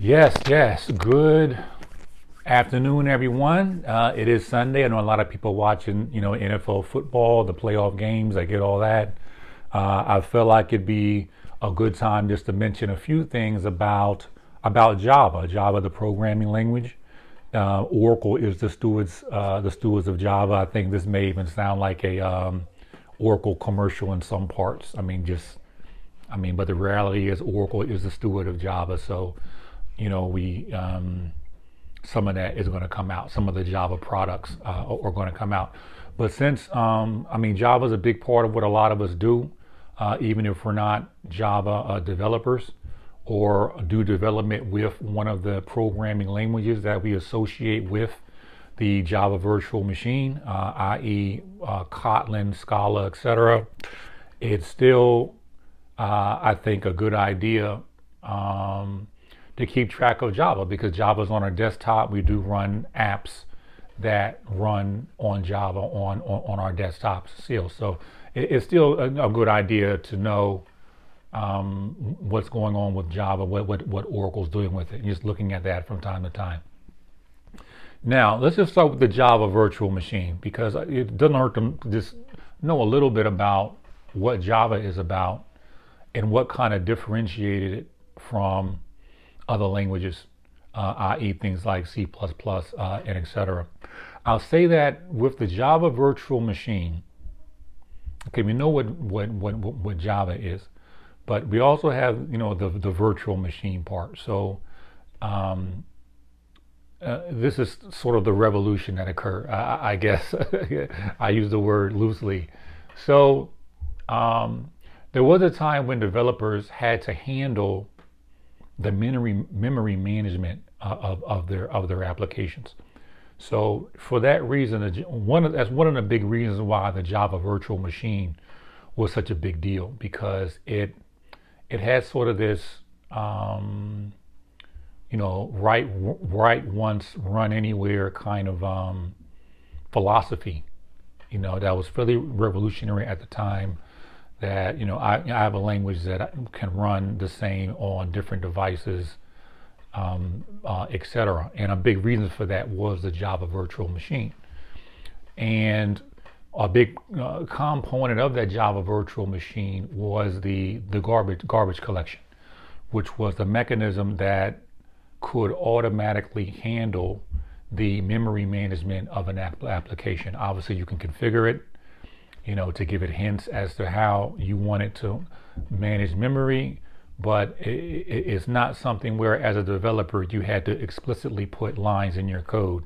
Yes, yes. Good afternoon, everyone. Uh, it is Sunday. I know a lot of people watching, you know, NFL football, the playoff games. I get all that. Uh, I feel like it'd be a good time just to mention a few things about about Java. Java, the programming language. Uh, Oracle is the stewards, uh, the stewards of Java. I think this may even sound like a um, Oracle commercial in some parts. I mean, just, I mean, but the reality is Oracle is the steward of Java. So you know, we um, some of that is going to come out. Some of the Java products uh, are going to come out. But since um, I mean, Java is a big part of what a lot of us do, uh, even if we're not Java uh, developers or do development with one of the programming languages that we associate with the Java virtual machine, uh, i.e., uh, Kotlin, Scala, etc. It's still, uh, I think, a good idea. Um, to keep track of Java because Java's on our desktop. We do run apps that run on Java on, on, on our desktops still. So it, it's still a, a, good idea to know um, what's going on with Java, what, what, what Oracle's doing with it, and just looking at that from time to time. Now, let's just start with the Java virtual machine because it doesn't hurt to just know a little bit about what Java is about and what kind of differentiated it from other languages, uh, i.e., things like C, uh, and etc. I'll say that with the Java virtual machine, okay, we know what, what, what, what Java is, but we also have, you know, the, the virtual machine part. So, um, uh, this is sort of the revolution that occurred. I, I guess I use the word loosely. So um, there was a time when developers had to handle the memory memory management uh, of, of their of their applications. So for that reason, one of, that's one of the big reasons why the Java Virtual Machine was such a big deal because it it has sort of this um, you know write write once run anywhere kind of um, philosophy. You know that was fairly revolutionary at the time that you know I, I have a language that can run the same on different devices, um, uh, etc. And a big reason for that was the Java Virtual Machine, and a big uh, component of that Java Virtual Machine was the the garbage garbage collection, which was the mechanism that could automatically handle the memory management of an app- application. Obviously, you can configure it you know, to give it hints as to how you want it to manage memory. But it, it, it's not something where, as a developer, you had to explicitly put lines in your code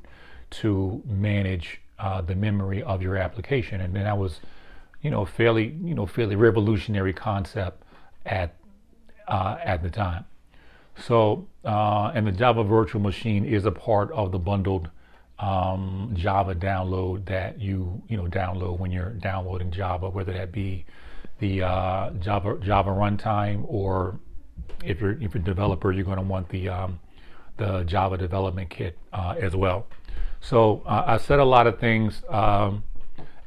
to manage uh, the memory of your application. And then that was, you know, fairly, you know, fairly revolutionary concept at uh, at the time. So, uh, and the Java Virtual Machine is a part of the bundled um, Java download that you you know download when you're downloading Java, whether that be the uh, Java Java runtime or if you're if you're a developer, you're going to want the um, the Java development kit uh, as well. So uh, I said a lot of things, um,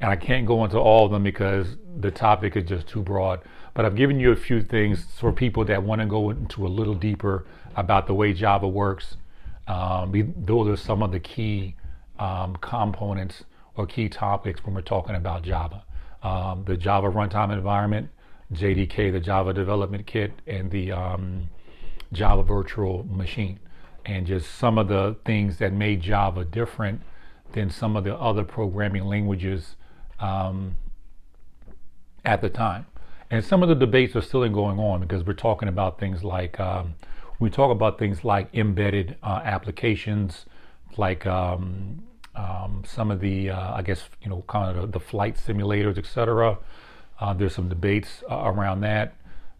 and I can't go into all of them because the topic is just too broad. But I've given you a few things for people that want to go into a little deeper about the way Java works um, those are some of the key um, components or key topics when we're talking about Java. Um, the Java runtime environment, JDK, the Java development kit, and the um, Java virtual machine, and just some of the things that made Java different than some of the other programming languages um, at the time. And some of the debates are still going on because we're talking about things like um, we talk about things like embedded uh, applications, like um, um, some of the, uh, I guess, you know, kind of the, flight simulators, etc. Uh, there's some debates uh, around that.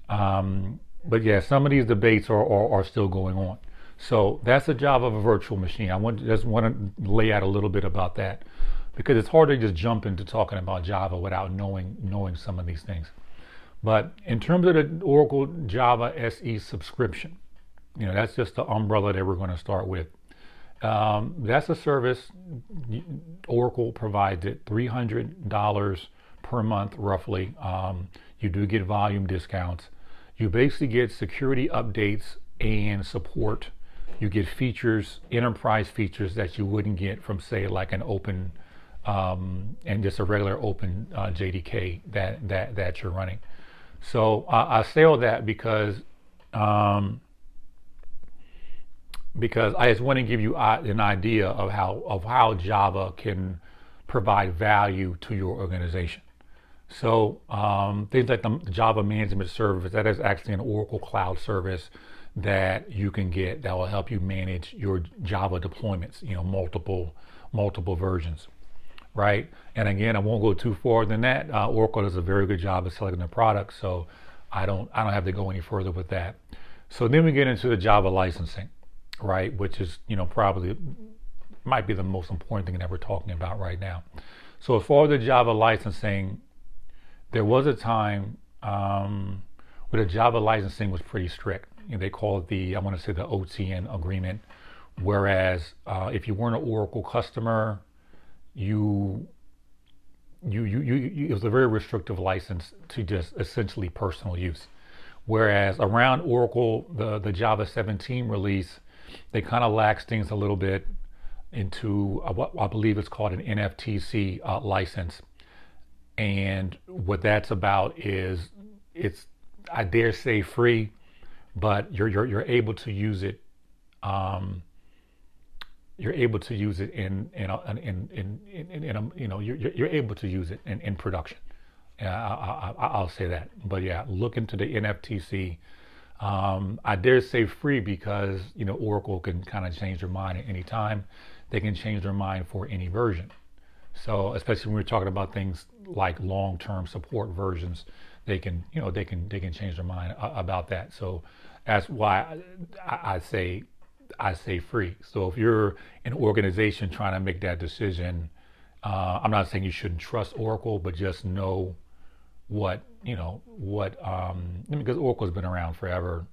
Um, but yeah, some of these debates are, are, are, still going on. So that's the job of a virtual machine. I want, just want to lay out a little bit about that because it's hard to just jump into talking about Java without knowing knowing some of these things. But in terms of the Oracle Java SE subscription, you know, that's just the umbrella that we're going to start with. Um, that's a service Oracle provides it $300 per month, roughly. Um, you do get volume discounts. You basically get security updates and support you get features, enterprise features that you wouldn't get from, say, like an open um, and just a regular open uh, JDK that that that you're running. So I say all that because um, because I just want to give you an idea of how of how Java can provide value to your organization. So um, things like the Java Management Service that is actually an Oracle Cloud service that you can get that will help you manage your Java deployments. You know, multiple multiple versions, right? And again, I won't go too far than that. Uh, Oracle does a very good job of selecting the products, so I don't I don't have to go any further with that. So then we get into the Java licensing right? Which is, you know, probably might be the most important thing that we're talking about right now. So, as far as the Java licensing, there was a time um, where the Java licensing was pretty strict. You know, they call it the, I want to say the OTN agreement. Whereas uh, if you weren't an Oracle customer, you you, you, you, it was a very restrictive license to just essentially personal use. Whereas around Oracle, the, the Java 17 release, they kind of lax things a little bit into uh, what I believe it's called an NFTC uh, license. And what that's about is it's, I dare say, free, but you're, you're, you're able to use it. Um, you're able to use it in in in in, in, in a, you know you're, you're able to use it in, in production. Uh, I, will say that. But yeah, look into the NFTC um, I dare say free because you know Oracle can kind of change their mind at any time. They can change their mind for any version. So especially when we're talking about things like long-term support versions, they can you know they can they can change their mind about that. So that's why I, I say I say free. So if you're an organization trying to make that decision, uh, I'm not saying you shouldn't trust Oracle, but just know what you know what um, because Oracle's been around forever.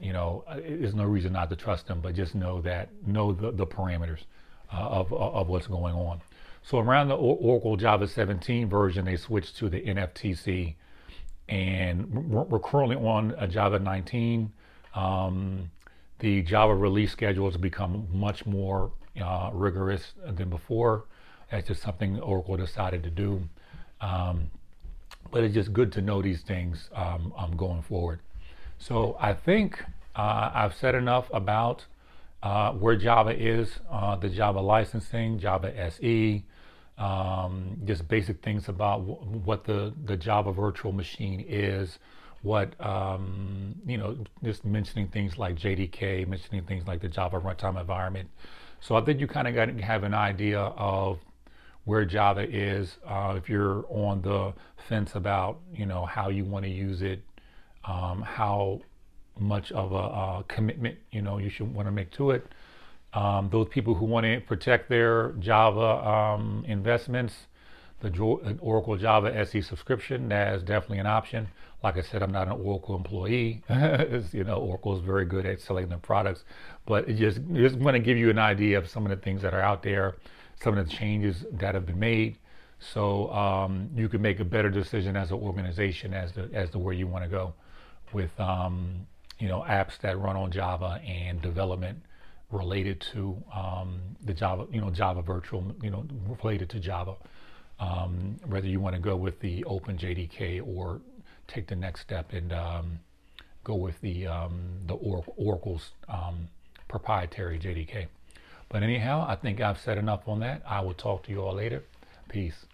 You know, uh, there's no reason not to trust them, but just know that know the, the parameters uh, of of what's going on. So around the Oracle Java 17 version, they switched to the NFTC, and we're currently on a Java 19. Um, the Java release schedule has become much more uh, rigorous than before. That's just something Oracle decided to do. Um, but it's just good to know these things um, um, going forward. So I think uh, I've said enough about uh, where Java is, uh, the Java licensing, Java SE, um, just basic things about w- what the, the Java virtual machine is, what, um, you know, just mentioning things like JDK, mentioning things like the Java runtime environment. So I think you kind of got to have an idea of where Java is. Uh, if you're on the fence about you know how you want to use it, um, how much of a, a, commitment you know you should want to make to it. Um, those people who want to protect their Java um, investments, the Oracle Java SE subscription, that is definitely an option. Like I said, I'm not an Oracle employee. you know, Oracle is very good at selling their products, but it just just want to give you an idea of some of the things that are out there some of the changes that have been made so um, you can make a better decision as an organization as to, as to where you want to go with um, you know apps that run on Java and development related to um, the Java you know Java virtual you know related to Java um, whether you want to go with the open JDK or take the next step and um, go with the um, the Oracle's proprietary JDK. But anyhow, I think I've said enough on that. I will talk to you all later. Peace.